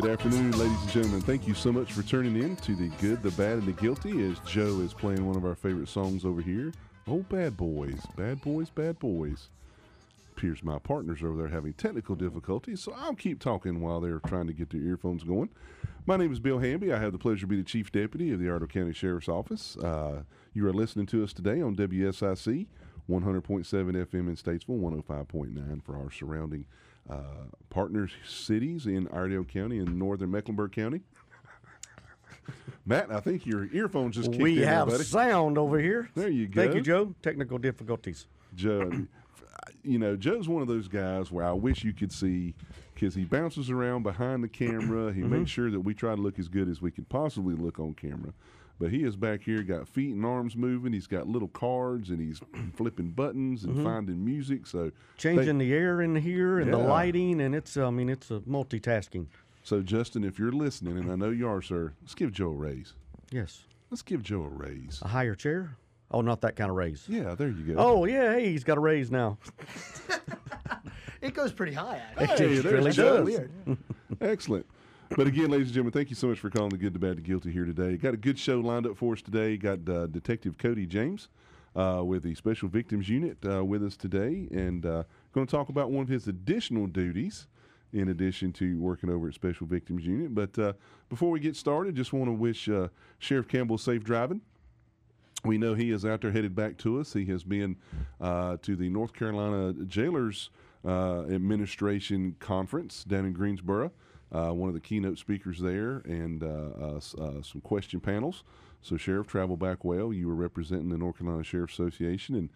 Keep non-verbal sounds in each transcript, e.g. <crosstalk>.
Good afternoon, ladies and gentlemen. Thank you so much for tuning in to the good, the bad, and the guilty as Joe is playing one of our favorite songs over here. Oh, bad boys, bad boys, bad boys. Appears my partners over there having technical difficulties, so I'll keep talking while they're trying to get their earphones going. My name is Bill Hamby. I have the pleasure to be the Chief Deputy of the Iredell County Sheriff's Office. Uh, you are listening to us today on WSIC 100.7 FM in Statesville, 105.9 for our surrounding uh, partner cities in Iredell County and northern Mecklenburg County. <laughs> Matt, I think your earphones just kicked we in, there, have sound over here. There you go. Thank you, Joe. Technical difficulties. Joe, you know, Joe's one of those guys where I wish you could see because he bounces around behind the camera. He makes sure that we try to look as good as we can possibly look on camera. But he is back here, got feet and arms moving. He's got little cards and he's <clears throat> flipping buttons and mm-hmm. finding music. So, Changing the air in here and the lighting, and it's, I mean, it's a multitasking. so Justin, if you're listening, and I know you are, sir, let's give Joe a raise. Yes. Let's give Joe a raise. A higher chair? Oh, not that kind of raise. Yeah, there you go. Oh, yeah. Hey, he's got a raise now. <laughs> It goes pretty high, actually. Hey, It really you does. Weird. <laughs> Excellent. But again, ladies and gentlemen, thank you so much for calling the Good, the Bad, the Guilty here today. Got a good show lined up for us today. Got uh, Detective Cody James uh, with the Special Victims Unit uh, with us today, and uh, going to talk about one of his additional duties in addition to working over at Special Victims Unit. But uh, before we get started, just want to wish uh, Sheriff Campbell safe driving. We know he is out there headed back to us. He has been to the North Carolina Jailers Administration Conference down in Greensboro, uh, one of the keynote speakers there, and uh, uh, uh, some question panels. So, Sheriff, travel back well. You were representing the North Carolina Sheriff Association and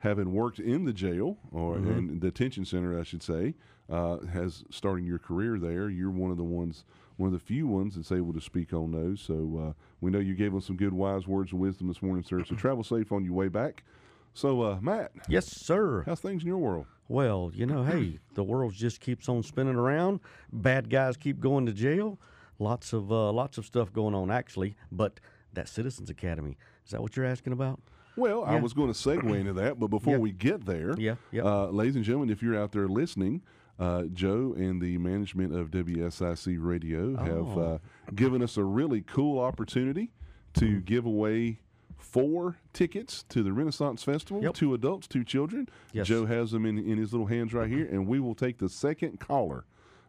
having worked in the jail or in the detention center, I should say, uh, has starting your career there. You're one of the ones, one of the few ones that's able to speak on those. So uh, we know you gave us some good, wise words of wisdom this morning, sir. So travel safe on your way back. So, uh, Matt, Yes, sir. how's things in your world? Well, you know, hey, <clears throat> the world just keeps on spinning around. Bad guys keep going to jail. Lots of uh, lots of stuff going on, actually. But that Citizens Academy is that what you're asking about? Well, I was going to segue into that, but before Yeah. we get there, Yeah, yeah. uh, ladies and gentlemen, if you're out there listening, uh, Joe and the management of WSIC Radio have Oh. uh, given us a really cool opportunity to give away four tickets to the Renaissance Festival. Yep. Two adults, two children. Yes. Joe has them in, in his little hands right here, and we will take the second caller.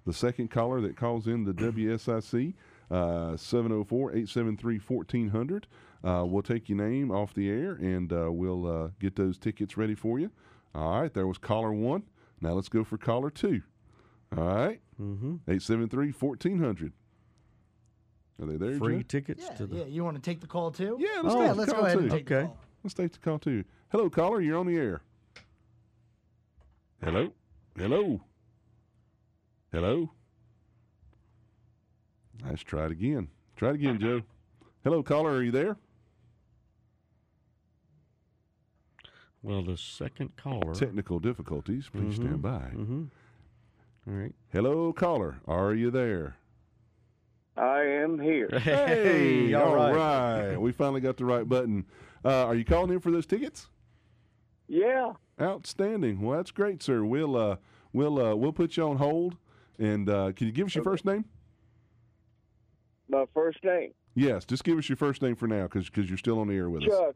The second caller that calls in the WSIC, uh, 704 873 1400. Uh, we'll take your name off the air and uh, we'll uh, get those tickets ready for you. All right, there was caller one. Now let's go for caller two. All right, Mm-hmm. 873 1400. Are they there, Free Joe? tickets Yeah, to the. yeah. You want to take the call too? Yeah, let's Oh, yeah. Let's go ahead and two. take the Okay. call. Let's take the call too. Hello, caller. You're on the air. Hello. Hello. Hello. Let's try it again. Try it again, Joe. Hello, caller. Are you there? Well, the second caller. Technical difficulties. Please stand by. Mm-hmm. All right. Hello, caller. Are you there? I am here. <laughs> Hey, all right. right. We finally got the right button. Uh, are you calling in for those tickets? Yeah. Outstanding. Well, that's great, sir. We'll uh, we'll uh, we'll put you on hold. And uh, can you give us your first name? My first name, Yes, just give us your first name for now, because you're still on the air with us.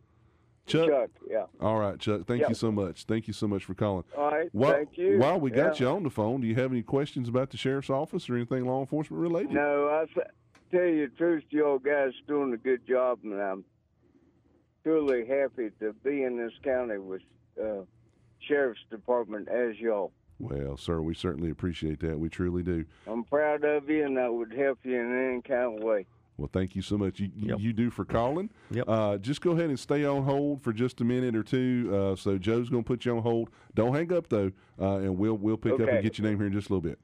Chuck. Chuck. Yeah. All right, Chuck. Thank Yeah. you so much. Thank you so much for calling. All right. While, thank you. While we got Yeah. you on the phone, do you have any questions about the sheriff's office or anything law enforcement related? No, I tell you the truth, you all guys doing a good job, and I'm truly happy to be in this county with uh, sheriff's department as y'all. Well, sir, we certainly appreciate that. We truly do. I'm proud of you, and I would help you in any kind of way. Well, thank you so much. You, you- Yep. you do for calling. Yep. Uh, just go ahead and stay on hold for just a minute or two. Uh, so Joe's going to put you on hold. Don't hang up though, uh, and we'll we'll pick up and get your name here in just a little bit.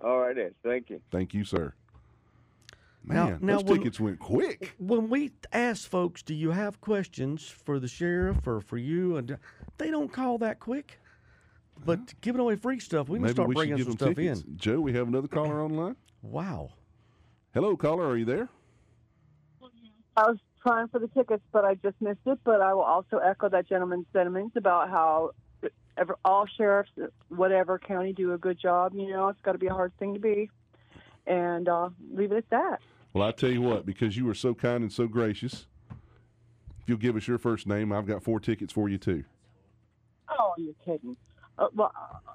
All right, then. Thank you. Thank you, sir. Man, now those when- tickets went quick. When we ask folks, do you have questions for the sheriff or for you, and they don't call that quick. But giving away free stuff, we can Maybe start we bringing some stuff tickets. in. Joe, we have another caller on the line. Wow. Hello, caller. Are you there? I was trying for the tickets, but I just missed it. But I will also echo that gentleman's sentiments about how ever, all sheriffs, whatever county, do a good job. You know, it's got to be a hard thing to be. and uh, leave it at that. Well, I tell you what, because you were so kind and so gracious, if you'll give us your first name, I've got four tickets for you too. Oh, you're kidding. Uh, well, uh,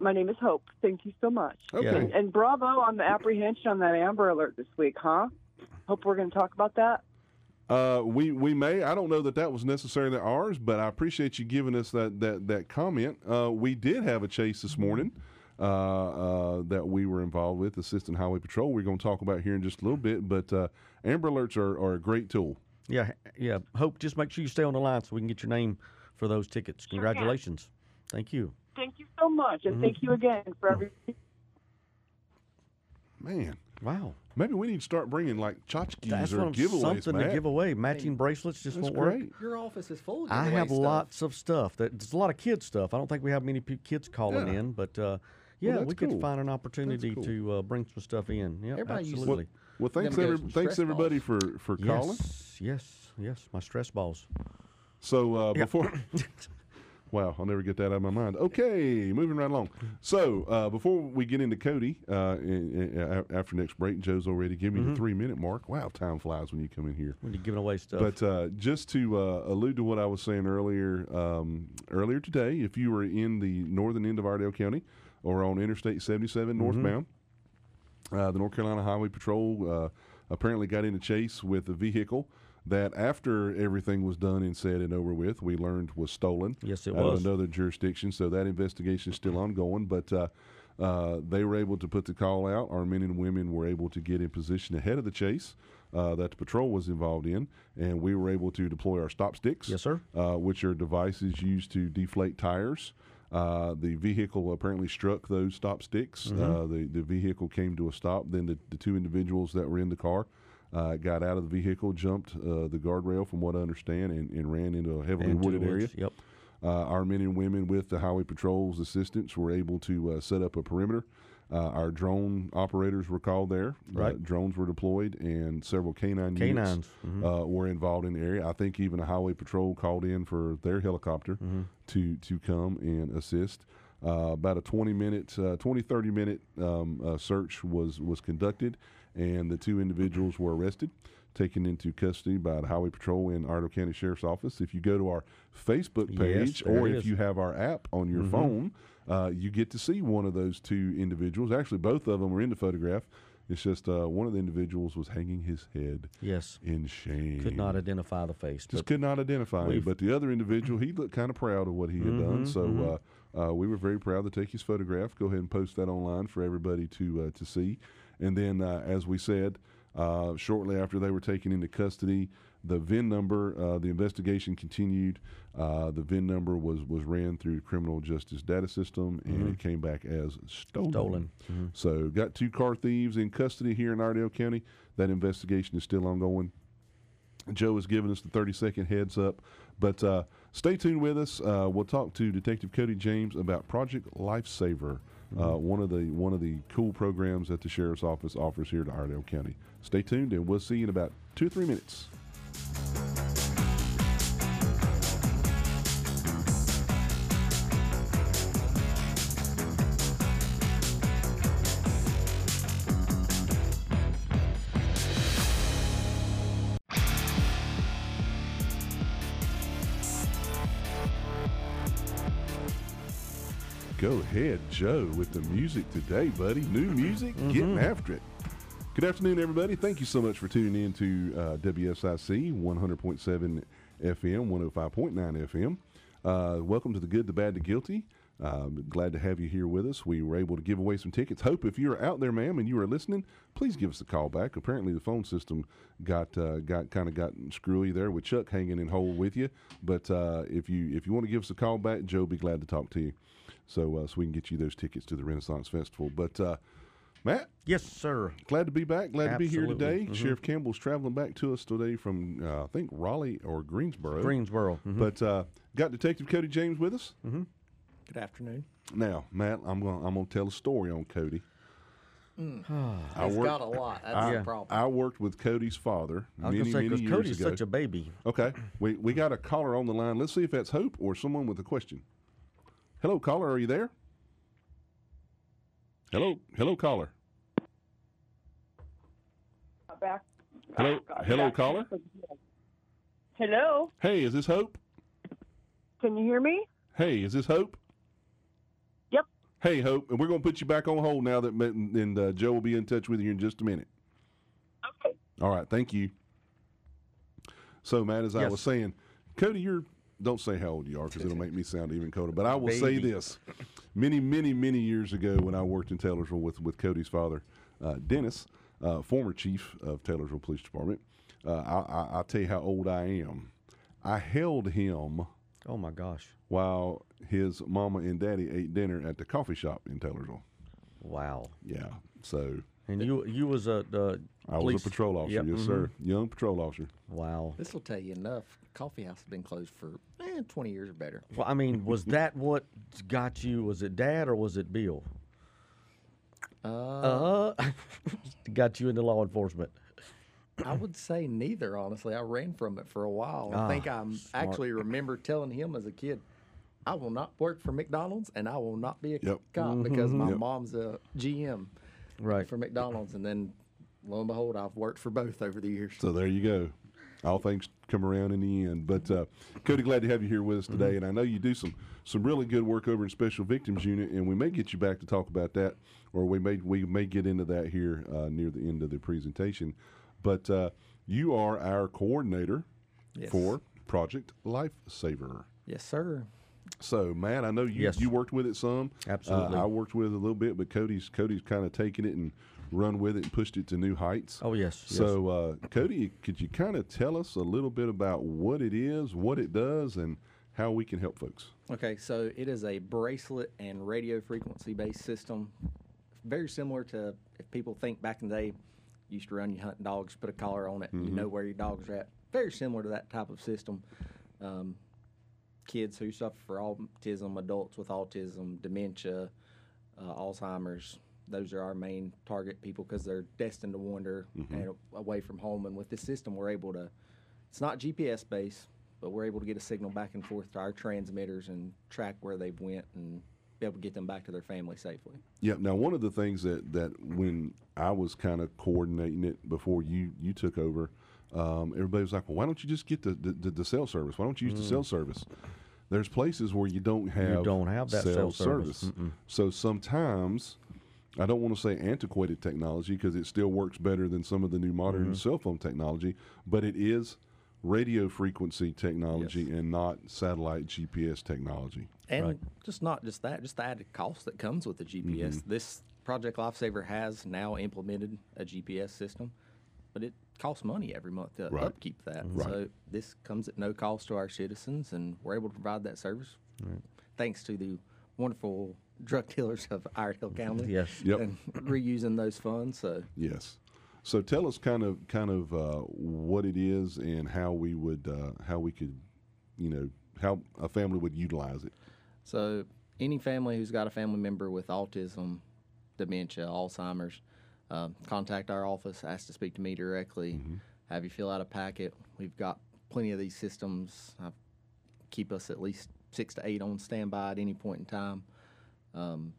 my name is Hope. Thank you so much. Okay. And, and bravo on the apprehension on that Amber Alert this week, huh? Hope we're going to talk about that. Uh, we we may. I don't know that that was necessarily ours, but I appreciate you giving us that that that comment. Uh, we did have a chase this morning uh, uh, that we were involved with, Assistant Highway Patrol. We're going to talk about here in just a little bit, but uh, Amber Alerts are, are a great tool. Yeah, yeah. Hope just make sure you stay on the line so we can get your name for those tickets. can. Congratulations. Thank you. Thank you so much, and thank you again for everything. Man, Wow. maybe we need to start bringing like tchotchkes That's or what I'm, giveaways, something Matt. to give away. Matching bracelets just won't work. Your office is full of I have stuff. lots of stuff. That there's a lot of kids stuff. I don't think we have many pe- kids calling Yeah. in, but uh, yeah, that's we could find an opportunity cool. to uh, bring some stuff in. Yeah, Everybody uses- absolutely. Well, thanks every, thanks stress everybody for for calling. yes, yes, yes. My stress balls. So uh, Yeah. before, <laughs> <laughs> wow, I'll never get that out of my mind. Okay, moving right along. So uh, before we get into Cody, uh, in, in- after next break, Joe's already given me the three minute mark. Wow, time flies when you come in here. When you're giving away stuff. But uh, just to uh, allude to what I was saying earlier, um, earlier today, if you were in the northern end of Iredell County or on Interstate 77 northbound, uh, the North Carolina Highway Patrol uh, apparently got in a chase with a vehicle that, after everything was done and said and over with, we learned was stolen. Yes, it out was. Of another jurisdiction. So that investigation is still ongoing, but. Uh, uh, they were able to put the call out. Our men and women were able to get in position ahead of the chase uh, that the patrol was involved in, and we were able to deploy our stop sticks yes, sir. uh, which are devices used to deflate tires. Uh, the vehicle apparently struck those stop sticks. Uh, the, the vehicle came to a stop. Then the, the two individuals that were in the car uh, got out of the vehicle, jumped uh, the guardrail, from what I understand, and, and ran into a heavily Into wooded area. Yep. Uh, our men and women with the Highway Patrol's assistance were able to uh, set up a perimeter. Uh, our drone operators were called there. Uh, Right. drones were deployed, and several canine units Canines. Mhm. uh, were involved in the area. I think even a highway patrol called in for their helicopter Mm-hmm. to to come and assist. Uh, about a 20 minute, uh, 20 30 minute um, uh, search was was conducted, and the two individuals were arrested, taken into custody by the highway patrol and Iredell County Sheriff's Office. If you go to our Facebook page, there or if you have our app on your phone, uh, you get to see one of those two individuals. Actually, both of them were in the photograph. It's just uh, one of the individuals was hanging his head Yes. in shame. Could not identify the face. Just could not identify him. But the other individual, he looked kind of proud of what he had done. So uh, uh, we were very proud to take his photograph. Go ahead and post that online for everybody to uh, to see. And then, uh, as we said, uh, shortly after they were taken into custody, the VIN number, uh, the investigation continued. Uh, the VIN number was was ran through the criminal justice data system, and it came back as stolen. Stolen. So, got two car thieves in custody here in Iredell County. That investigation is still ongoing. Joe has given us the 30 second heads up. But uh, stay tuned with us. Uh, we'll talk to Detective Cody James about Project Lifesaver, uh, one of the one of the cool programs that the sheriff's office offers here to Iredell County. Stay tuned, and we'll see you in about two or three minutes. Go ahead, Joe, with the music today, buddy. New music, getting after it. Good afternoon, everybody. Thank you so much for tuning in to uh, WSIC 100.7 FM, 105.9 FM. Uh, welcome to the Good, the Bad, the Guilty. Uh, glad to have you here with us. We were able to give away some tickets. Hope if you're out there, ma'am, and you are listening, please give us a call back. Apparently, the phone system got uh, got kind of got screwy there with Chuck hanging in hold with you. But uh, if you if you want to give us a call back, Joe, be glad to talk to you. So uh, so we can get you those tickets to the Renaissance Festival. But uh, Matt, Yes, sir. glad to be back. Glad to be here Absolutely. today. Mhm. Sheriff Campbell's traveling back to us today from uh, I think Raleigh or Greensboro. Greensboro. Mhm. But uh, got Detective Cody James with us. Good afternoon. Now, Matt, I'm going. to I'm going to tell a story on Cody. Mm. <sighs> I He's work- got a lot. That's I, the problem. I worked with Cody's father I was many, say, many because years Cody's ago. such a baby. okay, we we got a caller on the line. Let's see if that's Hope or someone with a question. Hello, caller. Are you there? Hello, hello, caller. back. Hello, got hello, back caller. Hello, Hey, is this Hope? can you hear me? Hey, is this Hope? Yep. Hey, Hope, and we're going to put you back on hold now that and uh, Joe will be in touch with you in just a minute. Okay. All right, thank you. So, Matt, as I was saying, Cody, you're don't say how old you are because it'll make me sound even colder. But I will say this: many, many, many years ago, when I worked in Taylorsville with with Cody's father, uh, Dennis, uh, former chief of Taylorsville Police Department, uh, I, I, I'll tell you how old I am. I held him Oh my gosh! while his mama and daddy ate dinner at the coffee shop in Taylorsville. Wow. Yeah, so And you you was a the I was a patrol officer. Yep, yes, mhm. sir, young patrol officer. Wow. This will tell you enough. Coffee house has been closed for eh, 20 years or better. Well, I mean, was <laughs> that what got you? Was it Dad or was it Bill? Uh, Uh, <laughs> got you into law enforcement. I would say neither, honestly. I ran from it for a while. I think Ah, I smart. actually remember telling him as a kid, I will not work for McDonald's and I will not be a Yep. cop because my Yep. mom's a GM Right. for McDonald's. And then lo and behold, I've worked for both over the years. So there you go. All things come around in the end. But uh, Cody, glad to have you here with us today. And I know you do some some really good work over in Special Victims Unit, and we may get you back to talk about that, or we may we may get into that here uh, near the end of the presentation. But uh, you are our coordinator Yes. for Project Lifesaver. Yes, sir. So, Matt, I know you, Yes. you worked with it some. Absolutely. Uh, I worked with it a little bit, but Cody's Cody's kind of taken it and run with it and pushed it to new heights. Oh yes. yes. So, uh, Cody, could you kind of tell us a little bit about what it is, what it does, and how we can help folks? Okay, so it is a bracelet and radio frequency based system. Very similar to if people think back in the day, you used to run your hunting dogs, put a collar on it, you know where your dogs are at. Very similar to that type of system. Um, kids who suffer for autism, adults with autism, dementia, uh, Alzheimer's. Those are our main target people because they're destined to wander and away from home. And with this system, we're able to. It's not GPS based, but we're able to get a signal back and forth to our transmitters and track where they've went and be able to get them back to their family safely. Yeah. Now, one of the things that that when I was kind of coordinating it before you you took over, um, everybody was like, "Well, why don't you just get the the, the, the cell service? Why don't you use the cell service?" There's places where you don't have don't have that cell service. So sometimes. I don't want to say antiquated technology because it still works better than some of the new modern Mm-hmm. cell phone technology, but it is radio frequency technology and not satellite GPS technology. And Right. just not just that, just the added cost that comes with the GPS. This Project Lifesaver has now implemented a GPS system, but it costs money every month to Right. upkeep that. Right. So this comes at no cost to our citizens, and we're able to provide that service thanks to the wonderful drug <laughs> dealers of Iredell <laughs> County. Yes. Yep. And reusing those funds. So Yes. So tell us kind of kind of uh, what it is and how we would uh, how we could, you know, how a family would utilize it. So, any family who's got a family member with autism, dementia, Alzheimer's, um, contact our office, ask to speak to me directly, have you fill out a packet. We've got plenty of these systems. Uh, keep us at least six to eight on standby at any point in time. Um,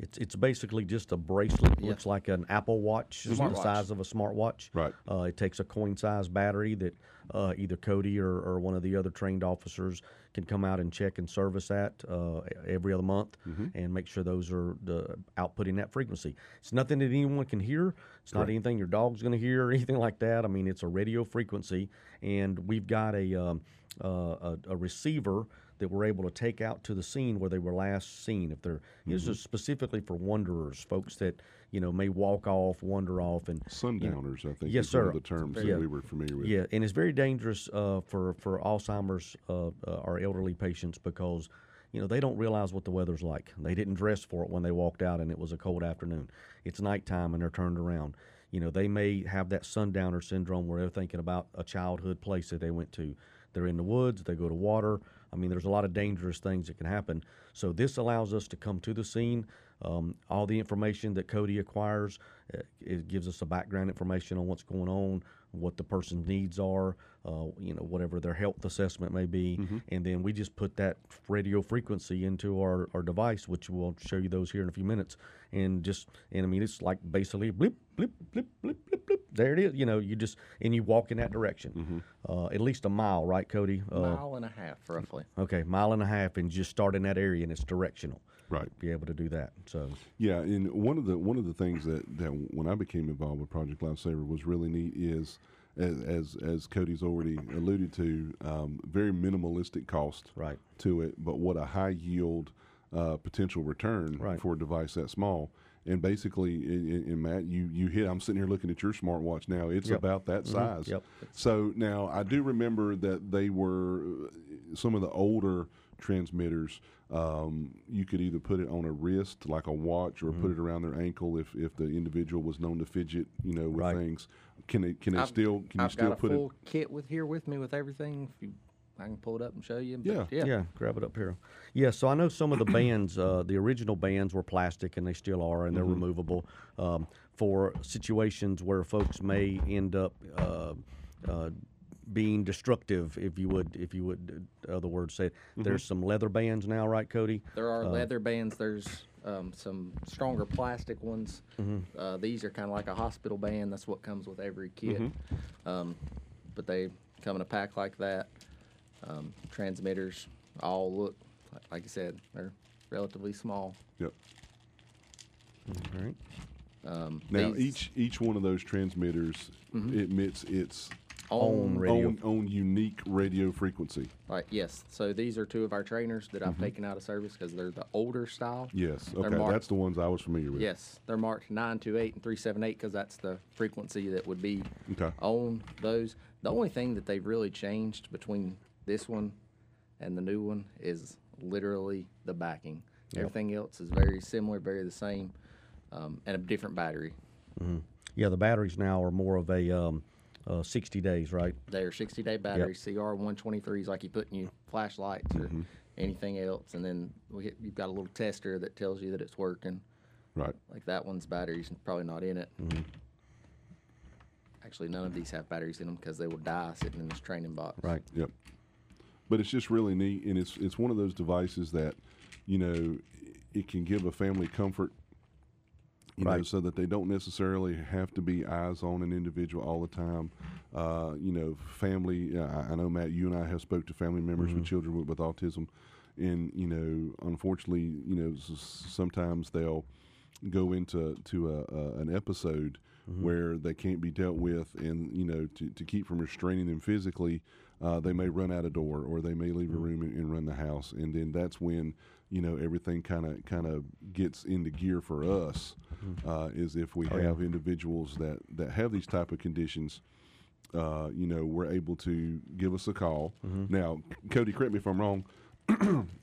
It's it's basically just a bracelet. Yeah. Looks like an Apple Watch, the Smartwatch. size of a smartwatch. Right. Uh, it takes a coin size battery that uh, either Cody or, or one of the other trained officers can come out and check and service at uh, every other month and make sure those are the outputting that frequency. It's nothing that anyone can hear. It's not anything your dog's going to hear or <laughs> anything like that. I mean, it's a radio frequency, and we've got a um, uh, a, a receiver that we're able to take out to the scene where they were last seen. If they're this is specifically for wanderers, folks that you know may walk off, wander off, and Sundowners, I think, Yes, is one sir. of the terms that Yeah. we were familiar with. yeah, and it's very dangerous uh, for for Alzheimer's uh, uh, or elderly patients because you know they don't realize what the weather's like. They didn't dress for it when they walked out, and it was a cold afternoon. It's nighttime, and they're turned around. You know they may have that sundowner syndrome where they're thinking about a childhood place that they went to. They're in the woods. They go to water. I mean, there's a lot of dangerous things that can happen. So this allows us to come to the scene. Um, all the information that Cody acquires, uh, it gives us a background information on what's going on, what the person's needs are, uh, you know, whatever their health assessment may be, and then we just put that radio frequency into our, our device, which we'll show you those here in a few minutes, and just and I mean it's like basically blip blip blip blip blip blip. there it is. You know, you just and you walk in that direction, Mm-hmm. uh, at least a mile, right, Cody? Uh, Mile and a half, roughly. Okay, mile and a half, and just start in that area, and it's directional. Right. Be able to do that. So Yeah, and one of the one of the things that, that when I became involved with Project Lifesaver was really neat is as as, as Cody's already alluded to, um, very minimalistic cost Right. to it, but what a high yield uh, potential return Right. for a device that small. And basically, in, in, Matt, you you hit. I'm sitting here looking at your smartwatch now. It's Yep. Mm-hmm. about that size. Yep. So now I do remember that they were uh, some of the older transmitters. Um, you could either put it on a wrist like a watch, or Mm-hmm. put it around their ankle if, if the individual was known to fidget, you know, with Right. things. Can it can it I've- still can you I've still got a put full it? kit with here with me with everything. If you, I can pull it up and show you. Yeah. But yeah. yeah. grab it up here. Yeah, so I know some of the <coughs> bands, uh, the original bands were plastic, and they still are, and they're removable um, for situations where folks may end up. Uh, uh, being destructive, if you would, if you would, uh, other words say, there's some leather bands now, right, Cody? There are leather bands. There's um, some stronger plastic ones. Mm-hmm. Uh, these are kind of like a hospital band. That's what comes with every kit. Um, but they come in a pack like that. Um, transmitters all look, like, like I said, they're relatively small. Yep. All right. Um, Now these each each one of those transmitters emits its Own radio. own own unique radio frequency. Right, yes. So these are two of our trainers that I've taken out of service because they're the older style. Yes. They're Okay. marked- That's the ones I was familiar with. Yes, they're marked 928 and 378 because that's the frequency that would be Okay. on those. The only thing that they've really changed between this one and the new one is literally the backing. Everything else is very similar, very the same, um, and a different battery. Yeah, the batteries now are more of a um, uh, 60 days, right? They're 60 day batteries. CR 123s like you put in your flashlights or anything else, and then we, you've got a little tester that tells you that it's working. Right. Like that one's batteries probably not in it. Actually, none of these have batteries in them because they will die sitting in this training box. Right. Yep. But it's just really neat, and it's it's one of those devices that, you know, it can give a family comfort. You know, Right. so that they don't necessarily have to be eyes on an individual all the time. Uh, you know, family. I- I know Matt, you and I have spoke to family members with children with, with autism, and you know, unfortunately, you know, s- sometimes they'll go into to a, a, an episode where they can't be dealt with, and you know, to, to keep from restraining them physically, uh, they may run out a door or they may leave a room and, and run the house, and then that's when you know everything kind of kind of gets into gear for us. Uh, is if we have individuals that that have these type of conditions. Uh, you know, we're able to give us a call. Now, Cody, correct me if I'm wrong. <clears throat>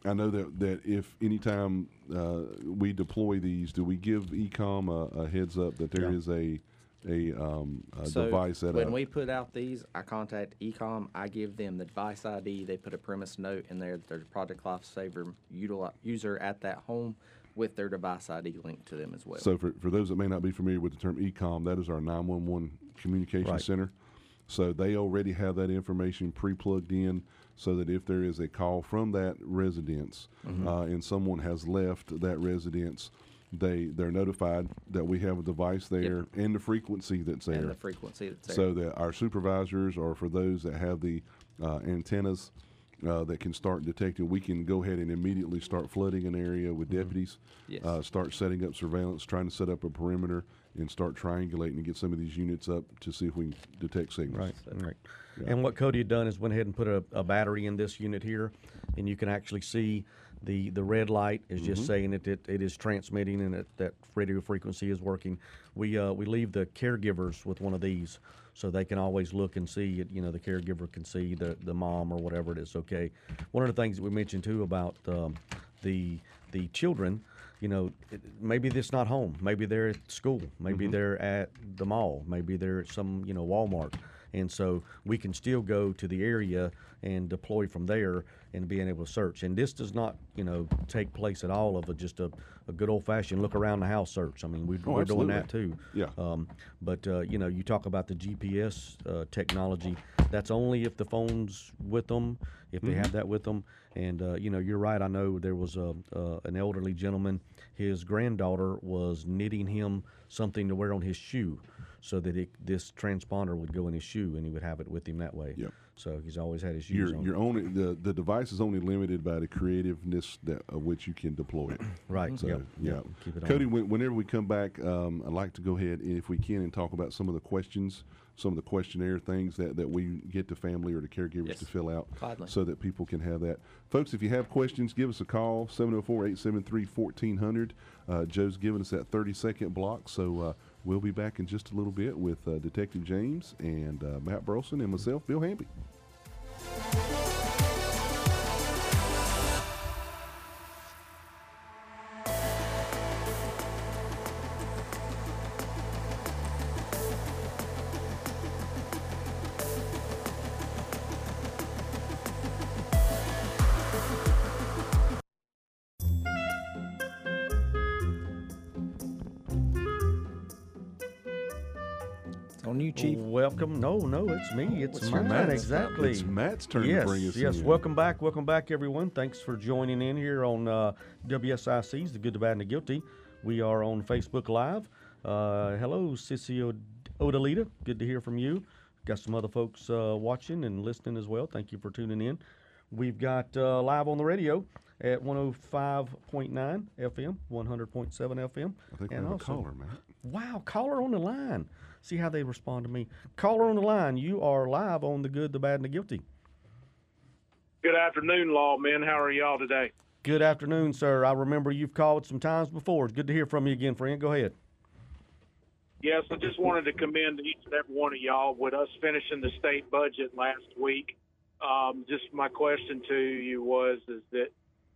I know that, that if anytime uh, we deploy these, do we give ECOM a, a heads up that there Yeah. is a a, um, a So device at when a, we put out these, I contact Ecom. I give them the device ID. They put a premise note in there that there's a Project Lifesaver utili- user at that home with their device ID linked to them as well. So for, for those that may not be familiar with the term ECOM, that is our 911 communication Right. center. So they already have that information pre-plugged in, so that if there is a call from that residence Mm-hmm. uh, and someone has left that residence, they they're notified that we have a device there and the frequency that's there. and the frequency that's there. so that our supervisors or for those that have the uh, antennas uh, that can start detecting, we can go ahead and immediately start flooding an area with deputies, Yes. uh, start setting up surveillance, trying to set up a perimeter, and start triangulating and get some of these units up to see if we can detect signals. Right, right. And what Cody had done is went ahead and put a, a battery in this unit here, and you can actually see the, the red light is just saying that it, it is transmitting and that, that radio frequency is working. We uh, we leave the caregivers with one of these, so they can always look and see it. You know, the caregiver can see the, the mom or whatever it is. Okay. One of the things that we mentioned too about um, the the children you know, it, maybe this not home. Maybe they're at school. Maybe they're at the mall. Maybe they're at some, you know, Walmart. And so we can still go to the area and deploy from there and being able to search. And this does not, you know, take place at all of a, just a, a good old fashioned look around the house search. I mean, we, Oh, we're doing that too. Yeah. Um, but uh, you know, you talk about the GPS uh, technology. That's only if the phone's with them, if they have that with them. And uh, you know, you're right. I know there was a uh, an elderly gentleman. His granddaughter was knitting him something to wear on his shoe. So that it, this transponder would go in his shoe and he would have it with him that way. Yep. So he's always had his shoes You're, on. you're only the, the device is only limited by the creativeness that of which you can deploy it. <clears throat> right. So yep. yeah, yep, Keep it Cody. on. When, whenever we come back, um, I'd like to go ahead and if we can and talk about some of the questions, some of the questionnaire things that, that we get to family or to caregivers Yes. to fill out, Gladly. so that people can have that. Folks, if you have questions, give us a call 704-873-1400. Uh, Joe's giving us that 30 second block, so uh, we'll be back in just a little bit with uh, Detective James and uh, Matt Burleyson and myself, Bill Hamby. On you, Chief. Welcome. No, no, it's me. It's What's your Matt. Matt's- Exactly. It's Matt's turn yes, to bring us yes. in. Welcome back. Welcome back, everyone. Thanks for joining in here on uh, WSIC's The Good, the Bad, and the Guilty. We are on Facebook Live. Uh, hello, Sissy Od- Odalita. Good to hear from you. Got some other folks uh, watching and listening as well. Thank you for tuning in. We've got uh, live on the radio at 105.9 FM, 100.7 FM. I think we and have a caller, Matt. Wow, caller on the line. See how they respond to me. Caller on the line. You are live on the good, the bad, and the guilty. Good afternoon, lawmen. How are y'all today? Good afternoon, sir. I remember you've called some times before. It's good to hear from you again, friend. Go ahead. Yes, I just wanted to commend each and every one of y'all with us finishing the state budget last week. Um, just my question to you was, is that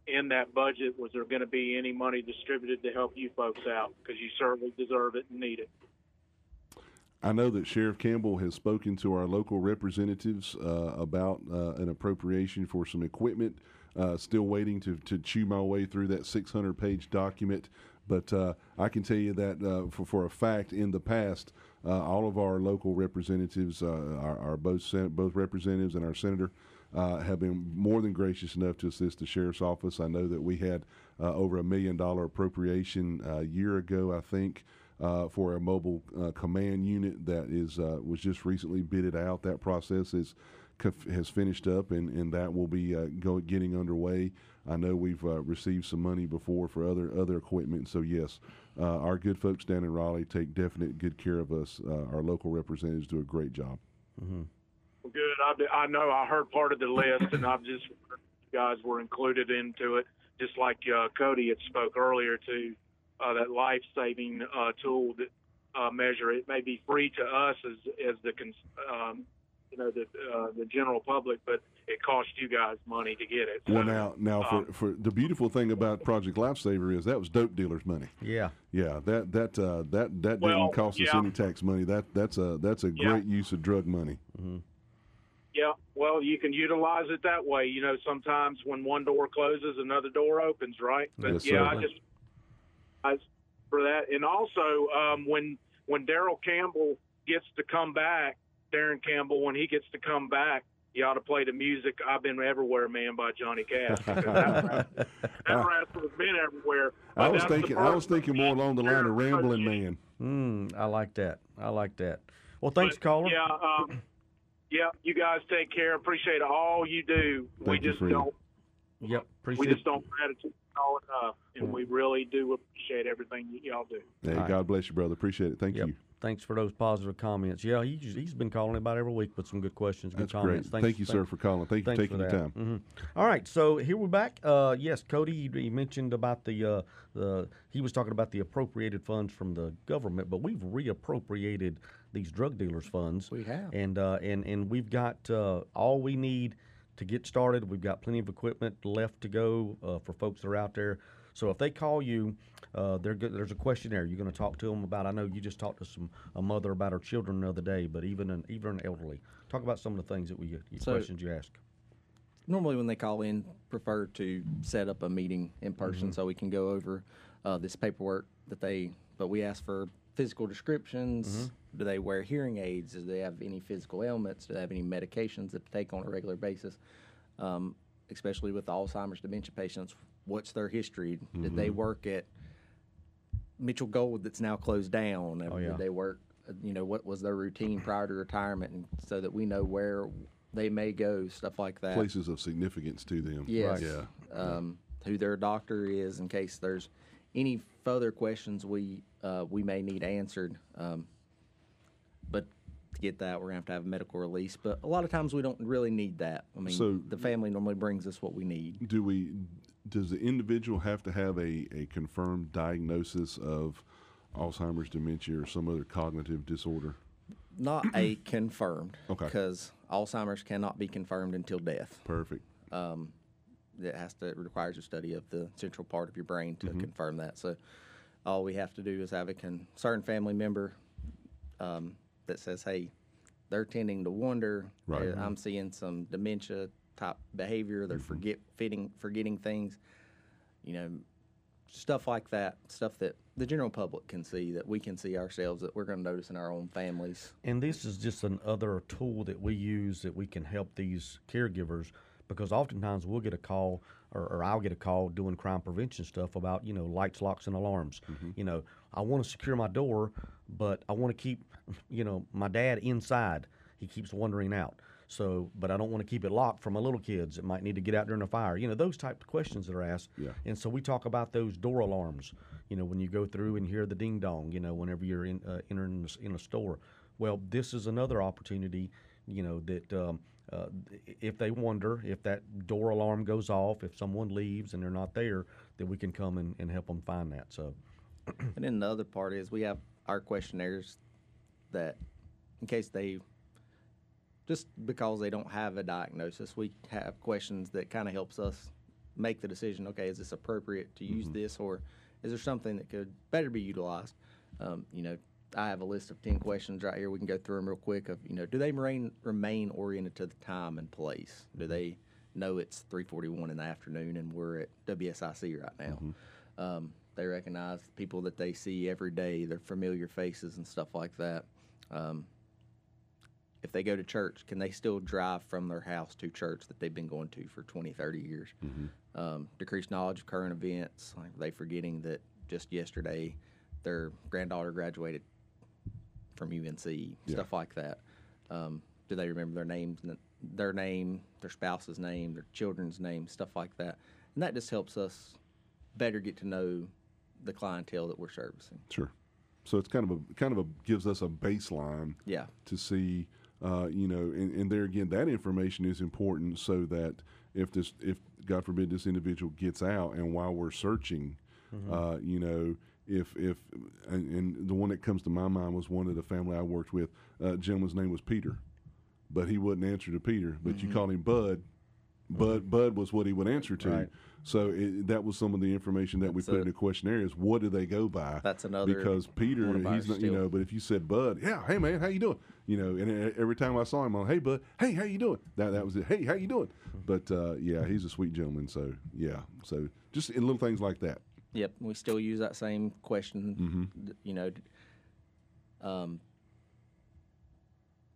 in that budget, was there going to be any money distributed to help you folks out? Because you certainly deserve it and need it. I know that Sheriff Campbell has spoken to our local representatives uh, about uh, an appropriation for some equipment. Uh, still waiting to, to chew my way through that 600 page document. But uh, I can tell you that uh, for, for a fact, in the past, uh, all of our local representatives, our, our both both representatives and our senator, uh, have been more than gracious enough to assist the sheriff's office. I know that we had uh, over a million dollar appropriation a year ago, I think, uh, for a mobile uh, command unit that is uh, was just recently bidded out. That process is has finished up, and, and that will be uh, go, getting underway. I know we've uh, received some money before for other other equipment. So yes, uh, our good folks down in Raleigh take definite good care of us. Uh, our local representatives do a great job. Well, good. I, I know I heard part of the list, and I've just you guys were included into it, just like uh, Cody had spoke earlier to uh, that life saving uh, tool that uh, measure. It may be free to us as as the cons- um, you know the uh, the general public, but it costs you guys money to get it. Well, now, now um, for, for the beautiful thing about Project Lifesaver is that was dope dealers' money. Yeah. Yeah, that that uh, that that Well, didn't cost us any tax money. That that's a that's a Yeah. great use of drug money. Yeah, well, you can utilize it that way. You know, sometimes when one door closes, another door opens, right? But Yes, yeah, sir. I just I, for that, and also um, when when Daryl Campbell gets to come back, Darren Campbell, when he gets to come back, you ought to play the music "I've Been Everywhere, Man" by Johnny Cash. that, <laughs> that rascal's been everywhere. I was thinking I was thinking more along the line of rambling man. Mm, I like that. I like that. Well, thanks, But, caller. Yeah, um, yeah. You guys take care. Appreciate all you do. we Thank you, just friend. don't. Yep. We just don't gratitude all enough, and we really do appreciate everything that y'all do. Hey, All right. God bless you, brother. Appreciate it. Thank Yep. you. Thanks for those positive comments. Yeah, he's, he's been calling about every week with some good questions, good That's great. Thanks, Thank you, sir, for calling. Thank you for taking for the that. time. Mhm. All right, so here we're back. Uh, yes, Cody, you, you mentioned about the uh, the he was talking about the appropriated funds from the government, but we've reappropriated these drug dealers' funds. We have. and uh, and and we've got uh, all we need to get started. We've got plenty of equipment left to go uh, for folks that are out there. So if they call you, uh, they're good, there's a questionnaire you're going to talk to them about. I know you just talked to some a mother about her children the other day, but even an even an elderly. Talk about some of the things that we So- questions you ask. normally when they call in, prefer to set up a meeting in person so we can go over uh, this paperwork that they. But we ask for physical descriptions. Do they wear hearing aids? Do they have any physical ailments? Do they have any medications that they take on a regular basis? Um, especially with Alzheimer's dementia patients, what's their history? Did they work at Mitchell Gold that's now closed down? Oh, yeah. Did they work you know, what was their routine prior to retirement, and so that we know where they may go, stuff like that. Places of significance to them. Yes. Yeah. Um, who their doctor is, in case there's any further questions we uh, we may need answered. Um, but to get that, we're gonna have to have a medical release. But a lot of times we don't really need that. I mean, So- the family normally brings us what we need. Do we? Does the individual have to have a, a confirmed diagnosis of Alzheimer's, dementia, or some other cognitive disorder? Not a confirmed. Okay. Because Alzheimer's cannot be confirmed until death. Perfect. It has to it requires a study of the central part of your brain Mm-hmm. to confirm that. So all we have to do is have a concerned family member um, that says, "Hey, they're tending to wonder. Right. Uh, I'm seeing some dementia type behavior. Mm-hmm. They're forget fitting forgetting things. You know, stuff like that. Stuff that the general public can see that we can see ourselves that we're going to notice in our own families. And this is just another tool that we use that we can help these caregivers because oftentimes we'll get a call or, or I'll get a call doing crime prevention stuff about, you know, lights, locks, and alarms. You know, I want to secure my door, but I want to keep, you know, my dad inside. He keeps wandering out. So, but I don't want to keep it locked for my little kids that might need to get out during a fire. You know, those type of questions that are asked. Yeah. And so we talk about those door alarms. You know, when you go through and hear the ding dong. You know, whenever you're in uh, entering in a store. Well, this is another opportunity. You know that um, uh, if they wonder if that door alarm goes off, if someone leaves and they're not there, that we can come and, and help them find that. So. And then the other part is we have our questionnaires that, in case they, just because they don't have a diagnosis, we have questions that kind of helps us make the decision. Okay, is this appropriate to use this, or is there something that could better be utilized? Um, you know, I have a list of ten questions right here. We can go through them real quick. Of you know, do they remain remain oriented to the time and place? Do they know it's three forty one in the afternoon and we're at WSIC right now? Um, they recognize people that they see every day, their familiar faces and stuff like that. Um, if they go to church, can they still drive from their house to church that they've been going to for 20, 30 years? Um, decreased knowledge of current events, like they forgetting that just yesterday their granddaughter graduated from UNC, stuff like that. Um, do they remember their names, their name, their spouse's name, their children's name, stuff like that? And that just helps us better get to know the clientele that we're servicing. Sure. So it's kind of a kind of a gives us a baseline Yeah. to see, uh, you know, and, and there again, that information is important so that if this, if God forbid, this individual gets out, and while we're searching, uh, you know, if if and, and the one that comes to my mind was one of the family I worked with. Uh, gentleman's name was Peter, but he wouldn't answer to Peter. But you called him Bud. Bud Bud was what he would answer to. Right. So it, that was some of the information that we That's put a- in the questionnaire is what do they go by? That's another because Peter he's not you know but if you said Bud yeah hey man how you doing you know and e- every time I saw him on hey Bud hey how you doing that that was it hey how you doing but uh, yeah he's a sweet gentleman so yeah so just in little things like that Yep, we still use that same question. Mm-hmm. You know, um,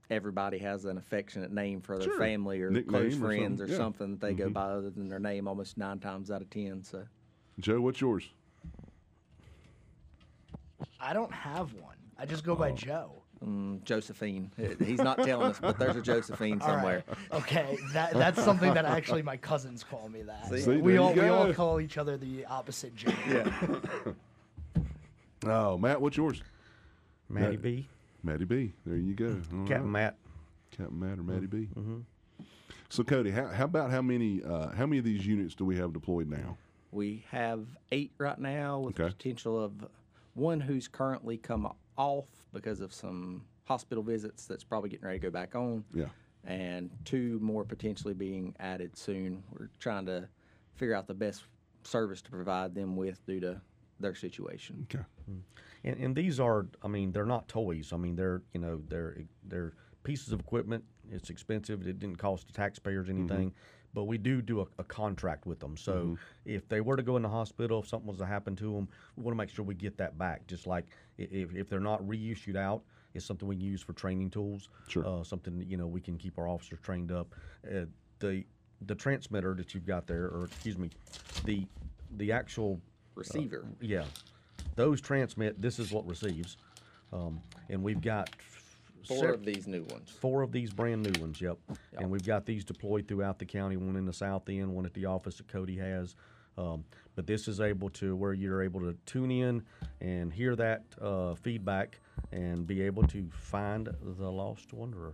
everybody has an affectionate name for their Sure. family or Nickname close or friends something, or yeah. Mm-hmm. something that they go by other than their name almost nine times out of ten. So Joe what's yours I don't have one. I just go Oh. by Joe. Mm, Josephine, he's not telling us, but there's a Josephine <laughs> somewhere. right. Okay. That that's something that actually my cousins call me that. See? See, we all we all call each other the opposite gender. Yeah, <laughs> oh Matt what's yours Matty Matt- B, Matty B there you go All Captain right. Matt. Captain Matt or Matty B so Cody how, how about how many uh, how many of these units do we have deployed now we have eight right now with Okay. potential of one who's currently come off because of some hospital visits that's probably getting ready to go back on. yeah and two more potentially being added soon. We're trying to figure out the best service to provide them with due to their situation. okay hmm. And, and these are, I mean, they're not toys. I mean, they're, you know, they're they're pieces of equipment. It's expensive. It didn't cost the taxpayers anything, mm-hmm. But we do do a, a contract with them. So if they were to go in the hospital, if something was to happen to them, we want to make sure we get that back. Just like if, if they're not reissued out, it's something we can use for training tools. Sure. Uh, something you know we can keep our officers trained up. Uh, the the transmitter that you've got there, or excuse me, the the actual Receiver. yeah, those transmit. This is what receives. Um, and we've got Four sev- of these new ones. Four of these brand new ones, yep. And we've got these deployed throughout the county, one in the south end, one at the office that Cody has. Um, but this is able to where you're able to tune in and hear that uh, feedback and be able to find the lost wanderer.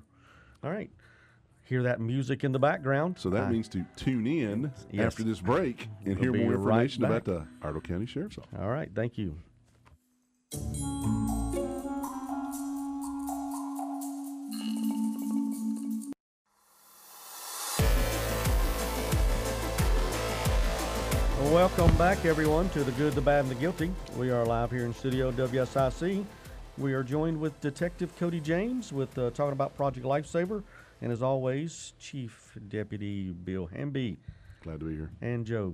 All right. Hear that music in the background. So that I- means to tune in Yes. after this break and We'll hear be more right information about the Iredell County Sheriff's Office. All right. Thank you. Welcome back, everyone, to the good, the bad, and the guilty. We are live here in studio WSIC. We are joined with Detective Cody James with uh, talking about Project Lifesaver, and as always, Chief Deputy Bill Hamby Glad to be here. and Joe.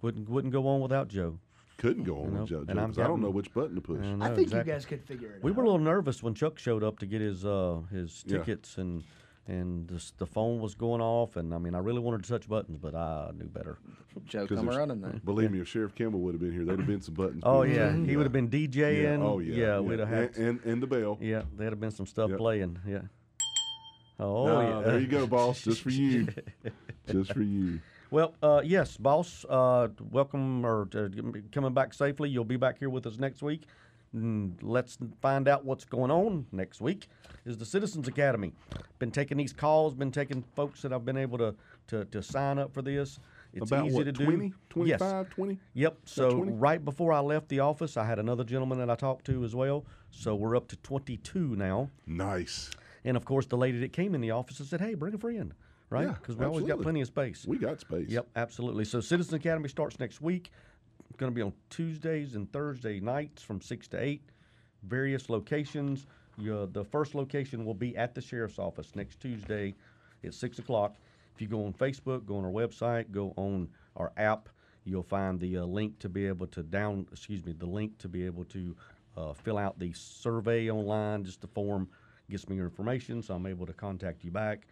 Wouldn't wouldn't go on without Joe. Couldn't go on know, with Joe, and I'm 'cause I don't know which button to push. I I think exactly. you guys could figure it We out. We were a little nervous when Chuck showed up to get his uh, his Yeah. tickets and and the, the phone was going off and I mean I really wanted to touch buttons but I knew better. Joe 'Cause come there's- running there. Believe me, if Sheriff Campbell would have been here, there'd have been some buttons. Oh pushed. yeah, he would have been DJing. Yeah. Oh yeah. Yeah, we'd have had. and, and and the bell. yeah, there'd have been some stuff Yep. playing. Yeah. Oh No, yeah. there you go, boss. Just for you. <laughs> Just for you. Well, uh, yes, boss. Uh, welcome or uh, coming back safely. You'll be back here with us next week. Mm, let's find out what's going on next week. Is the Citizens Academy? Been taking these calls. Been taking folks that I've been able to to, to sign up for this. It's About easy what, to 20, do. 25, Yes. 20? Yep. So 20? right before I left the office, I had another gentleman that I talked to as well. So we're up to 22 now. Nice. And of course, the lady that came in the office said, "Hey, bring a friend," right? Yeah, Because we always got plenty of space. We got space. Yep, absolutely. So Citizen Academy starts next week. It's going to be on Tuesdays and Thursday nights from six to eight. Various locations. You, the first location will be at the sheriff's office next Tuesday at six o'clock. If you go on Facebook, go on our website, go on our app, you'll find the uh, link to be able to down. Excuse me, the link to be able to uh, fill out the survey online. Just the form gets me your information, so I'm able to contact you back.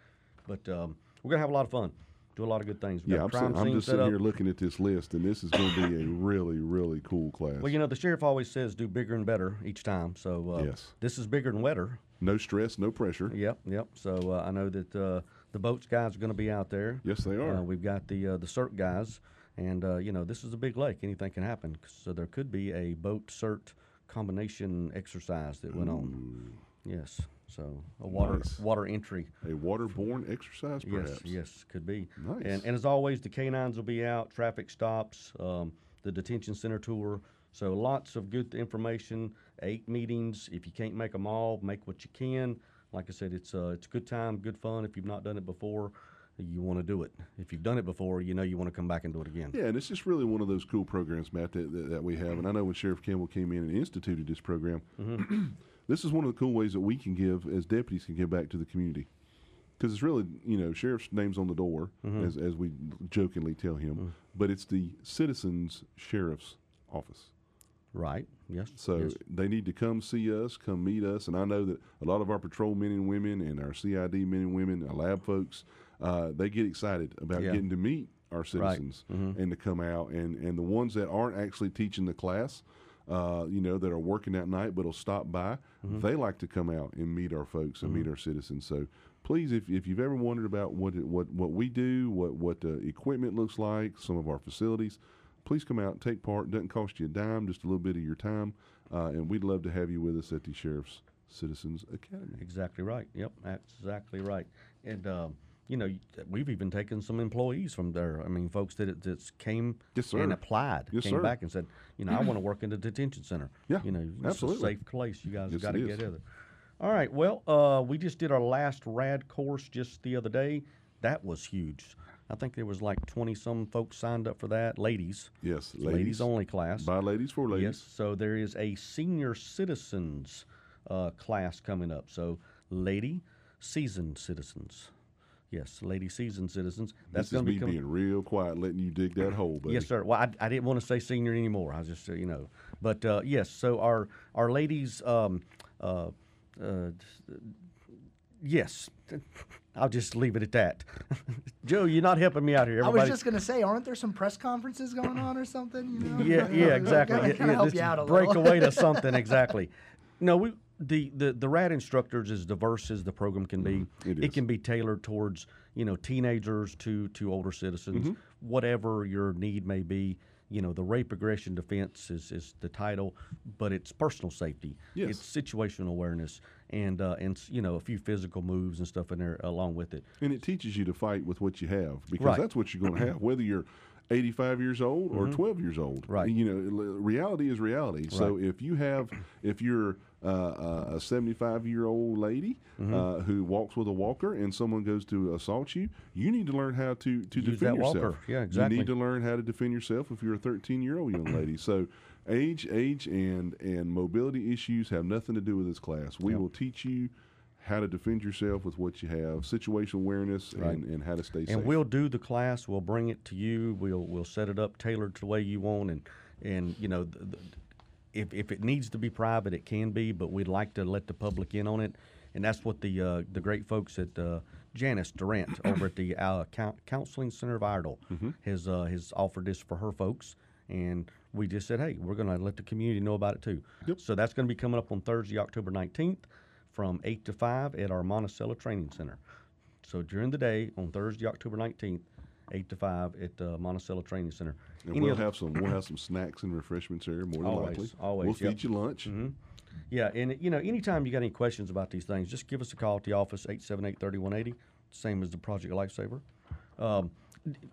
But um, we're gonna have a lot of fun. Do a lot of good things. We've Yeah, I'm, sitting, I'm just sitting here looking at this list, and this is going to be a really, really cool class. Well, you know, the sheriff always says do bigger and better each time. So uh, Yes. this is bigger and wetter. no stress, no pressure. Yep, yep. So uh, I know that uh, the boats guys are going to be out there. Yes, they are. Uh, we've got the uh, the CERT guys, and uh, you know this is a big lake. Anything can happen. So there could be a boat CERT combination exercise that went on. Yes. So a water Nice. water entry. A waterborne exercise, perhaps. Yes, yes, could be. Nice. And, and as always, the canines will be out, traffic stops, um, the detention center tour. So lots of good information. Eight meetings. If you can't make them all, make what you can. Like I said, it's uh, it's a good time, good fun. If you've not done it before, you want to do it. If you've done it before, you know you want to come back and do it again. Yeah, and it's just really one of those cool programs, Matt, that, that, that we have. And I know when Sheriff Campbell came in and instituted this program, Mm-hmm. <clears throat> this is one of the cool ways that we can give, as deputies, can give back to the community. Because it's really, you know, sheriff's name's on the door, Mm-hmm. as, as we jokingly tell him, but it's the citizens' sheriff's office. Right. Yes. So yes. they need to come see us, come meet us, and I know that a lot of our patrol men and women and our CID men and women, our lab folks, uh, they get excited about Yeah. getting to meet our citizens and to come out. And and the ones that aren't actually teaching the class, uh, you know, that are working that night but will stop by, they like to come out and meet our folks and meet our citizens. So. Please, if, if you've ever wondered about what it, what what we do, what what the equipment looks like, some of our facilities, please come out and take part. It doesn't cost you a dime, just a little bit of your time. Uh, and we'd love to have you with us at the Sheriff's Citizens Academy. Exactly right. Yep, that's exactly right. And um, you know, we've even taken some employees from there. I mean, folks that that came Yes, and applied, Yes, came sir. back and said, you know, I want to work in the detention center. Yeah, you know, it's absolutely. a safe place. You guys Yes, got to get together. All right. Well, uh, we just did our last rad course just the other day. That was huge. I think there was like twenty some folks signed up for that. Ladies, Yes, ladies, ladies, only class. By ladies for ladies. Yes, so there is a senior citizens uh, class coming up. So, lady seasoned citizens. Yes, lady seasoned citizens. That's This is going to me be coming. being real quiet, letting you dig that hole, buddy. Yes, sir. Well, I, I didn't want to say senior anymore. I was just, uh, you know, but uh, yes. So our our ladies, um, uh, uh, yes. <laughs> I'll just leave it at that. <laughs> Joe, you're not helping me out here. I was just gonna say, aren't there some press conferences going on or something? You know? yeah, yeah, <laughs> exactly. Gotta Yeah, kinda yeah, help you out a break away to something exactly. No, we the, the the RAD instructors as diverse as the program can be. Mm-hmm. It is. can be tailored towards you know teenagers to to older citizens, Mm-hmm. whatever your need may be. You know, the rape aggression defense is, is the title, but it's personal safety. Yes. It's situational awareness and uh, and you know a few physical moves and stuff in there along with it. And it teaches you to fight with what you have because Right. that's what you're going to <clears throat> have, whether you're 85 years old or 12 years old. Mm-hmm. Right. You know, reality is reality. Right. So if you have, if you're uh, uh, a 75 year old lady Mm-hmm. uh, who walks with a walker and someone goes to assault you, you need to learn how to, to Use defend that yourself. walker. Yeah, exactly. You need to learn how to defend yourself if you're a 13 year old young <clears throat> lady. So age, age, and and mobility issues have nothing to do with this class. We will teach you how to defend yourself with what you have, situational awareness, and, and how to stay safe. and we'll do the class. We'll bring it to you. We'll we'll set it up tailored to the way you want, and and you know, the, the, if if it needs to be private, it can be. But we'd like to let the public in on it, and that's what the uh, the great folks at uh, Janice Durant <coughs> over at the uh, Coun- Counseling Center of Iredell has uh, has offered this for her folks. And we just said, hey, we're going to let the community know about it too. Yep. So that's going to be coming up on Thursday, October 19th from 8 to 5 at our Monticello Training Center. So during the day on Thursday, October nineteenth, eight to five at the Monticello Training Center. And Any we'll other- have some we'll have some snacks and refreshments there more than Always, likely. always, We'll yep. feed you lunch. yeah, and you know, anytime you got any questions about these things, just give us a call at the office 878-3180, same as the Project Lifesaver. Um,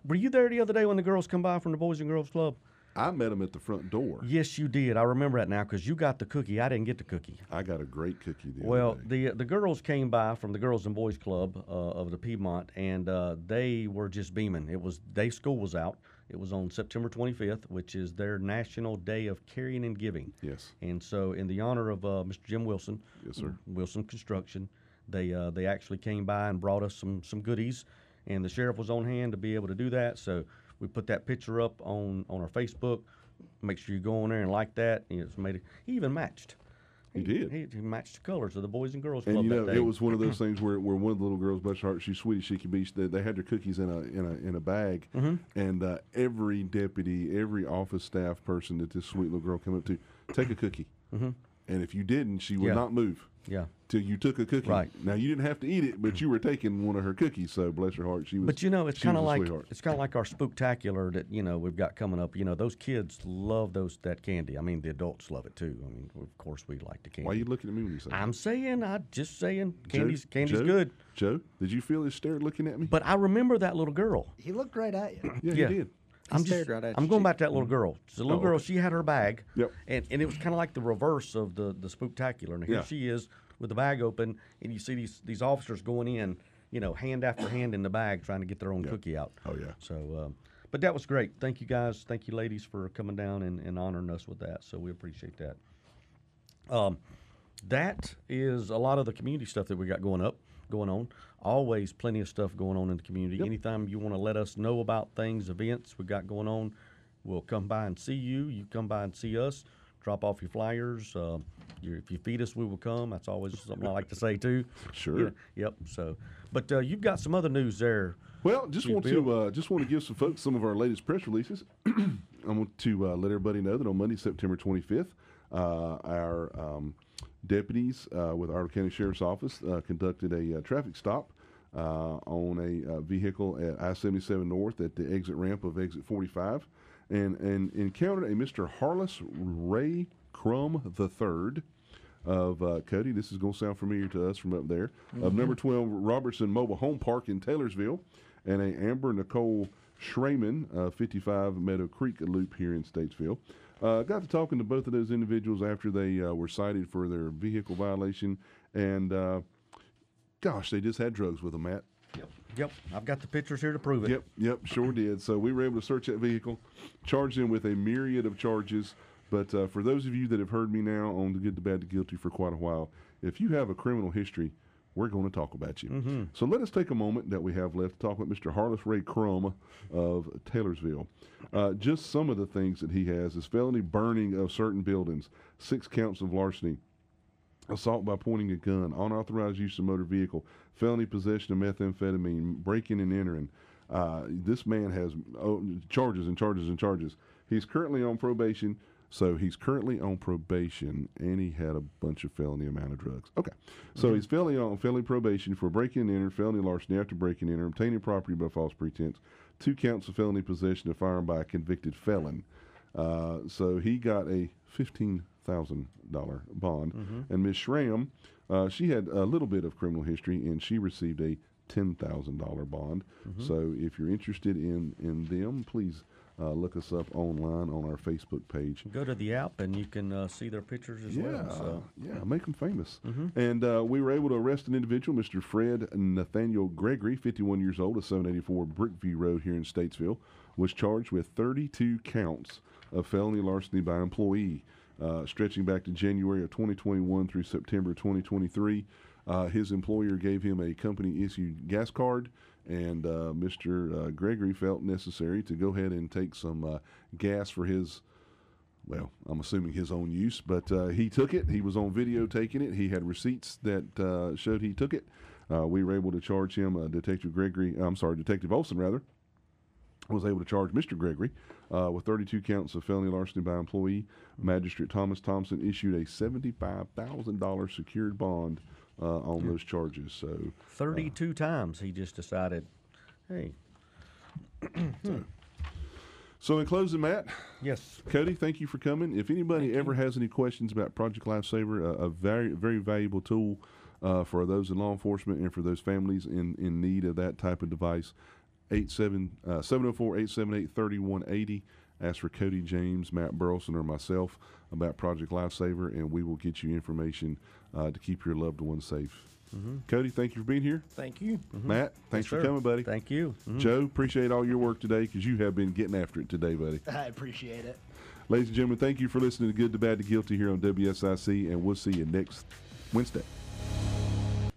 were you there the other day when the girls come by from the Boys and Girls Club? I met him at the front door. Yes, you did. I remember that now because you got the cookie. I didn't get the cookie. I got a great cookie the Well, the the girls came by from the Girls and Boys Club uh, of the Piedmont, and uh, they were just beaming. It was day school was out. It was on September 25th, which is their National Day of Caring and Giving. Yes. And so, in the honor of uh, Mr. Jim Wilson, Yes, sir. Wilson Construction, they uh, they actually came by and brought us some some goodies, and the sheriff was on hand to be able to do that. So we put that picture up on on our Facebook. Make sure you go on there and like that. And it's made it. He even matched. He did. He, he matched the colors of the Boys and Girls And you know, that day. it was one of those <clears throat> things where, where one of the little girls, bless her heart, she's sweet as she can be. They, they had their cookies in a in a in a bag, Mm-hmm. and uh, every deputy, every office staff person that this sweet little girl came up to, take a cookie. Mm-hmm. And if you didn't, she would Yeah. not move yeah. till you took a cookie. Right. Now you didn't have to eat it, but you were taking one of her cookies. So bless her heart, she was. But you know, it's kind of like sweetheart. it's kind of like our spooktacular that you know we've got coming up. You know, those kids love those that candy. I mean, the adults love it too. I mean, of course, we like the candy. Why are you looking at me when you say? I'm saying, I just saying, candy's Joe, candy's Joe, good. Joe, did you feel his stare looking at me? But I remember that little girl. He looked right at you. yeah, yeah. he did. I'm stared just, right at I'm you, going back to that little girl. So the little Oh, girl, okay. she had her bag. Yep. And and it was kind of like the reverse of the the spooktacular. And here Yeah. she is with the bag open, and you see these these officers going in, you know, hand after hand in the bag, trying to get their own cookie out. Oh, yeah. So, um, but that was great. Thank you guys. Thank you, ladies, for coming down and, and honoring us with that. So we appreciate that. Um, that is a lot of the community stuff that we got going up, going on. Always plenty of stuff going on in the community. Anytime you want to let us know about things, events we got going on, we'll come by and see you. You come by and see us. Drop off your flyers. Uh, your, if you feed us, we will come. That's always <laughs> something I like to say too. Sure. Yeah, yep. So, but uh, you've got some other news there. Well, just want Bill? to uh, just want to give some folks some of our latest press releases. <clears throat> I want to uh, let everybody know that on Monday, September 25th, uh, our um, deputies uh, with our County Sheriff's Office uh, conducted a uh, traffic stop uh, on a uh, vehicle at I-77 North at the exit ramp of exit 45, and and encountered a Mr. Harless Ray Crum III of uh, Cody. This is going to sound familiar to us from up there. Of number 12 Robertson Mobile Home Park in Taylorsville, and a Amber Nicole Schraman, uh, 55 Meadow Creek Loop here in Statesville. Uh, got to talking to both of those individuals after they uh, were cited for their vehicle violation, and uh, gosh, they just had drugs with them, Matt. Yep, yep. I've got the pictures here to prove it. Yep, yep, sure did. So we were able to search that vehicle, charge them with a myriad of charges. But uh, for those of you that have heard me now on the good, the bad, the guilty for quite a while, if you have a criminal history, we're going to talk about you. So let us take a moment that we have left to talk with Mr. Harless Ray Crum of Taylorsville. Uh, just some of the things that he has is felony burning of certain buildings, six counts of larceny, assault by pointing a gun, unauthorized use of motor vehicle, felony possession of methamphetamine, breaking and entering. Uh, this man has oh, charges and charges and charges. He's currently on probation. So he's currently on probation, and he had a bunch of felony amount of drugs. Okay, so he's felony on felony probation for breaking and entering, felony larceny after breaking and entering, obtaining property by false pretense, two counts of felony possession of firearm by a convicted felon. Uh, so he got a fifteen thousand dollar bond, and Miss Schramm, uh, she had a little bit of criminal history, and she received a ten thousand dollar bond. So if you're interested in in them, please uh, look us up online on our Facebook page. Go to the app and you can uh, see their pictures as Yeah, well. So. yeah, make them famous. And uh, we were able to arrest an individual, Mr. Fred Nathaniel Gregory, 51 years old, of 784 Brickview Road here in Statesville, was charged with 32 counts of felony larceny by employee, uh, stretching back to January of 2021 through September 2023. Uh, his employer gave him a company issued gas card, and uh, Mr. Uh, Gregory felt necessary to go ahead and take some uh, gas for his well, I'm assuming his own use, but uh, he took it. He was on video taking it. He had receipts that showed he took it. We were able to charge him, Detective Gregory, I'm sorry, Detective Olson, rather, was able to charge Mr. Gregory uh, with 32 counts of felony larceny by employee. Magistrate Thomas Thompson issued a $75,000 secured bond uh, on those charges. So, 32 times he just decided, hey, <clears throat> so in closing, Matt, yes, Cody, thank you for coming. If anybody ever has any questions about Project Lifesaver, a, a very very valuable tool uh, for those in law enforcement and for those families in, in need of that type of device, 87, uh, 704-878-3180. Ask for Cody James, Matt Burleyson, or myself about Project Lifesaver, and we will get you information uh, to keep your loved ones safe. Cody, thank you for being here. Thank you. Matt, thanks for sir. coming, buddy. thank you. Mhm. Joe, appreciate all your work today because you have been getting after it today, buddy. <laughs> I appreciate it. Ladies and gentlemen, thank you for listening to Good, the Bad, to Guilty here on WSIC, and we'll see you next Wednesday.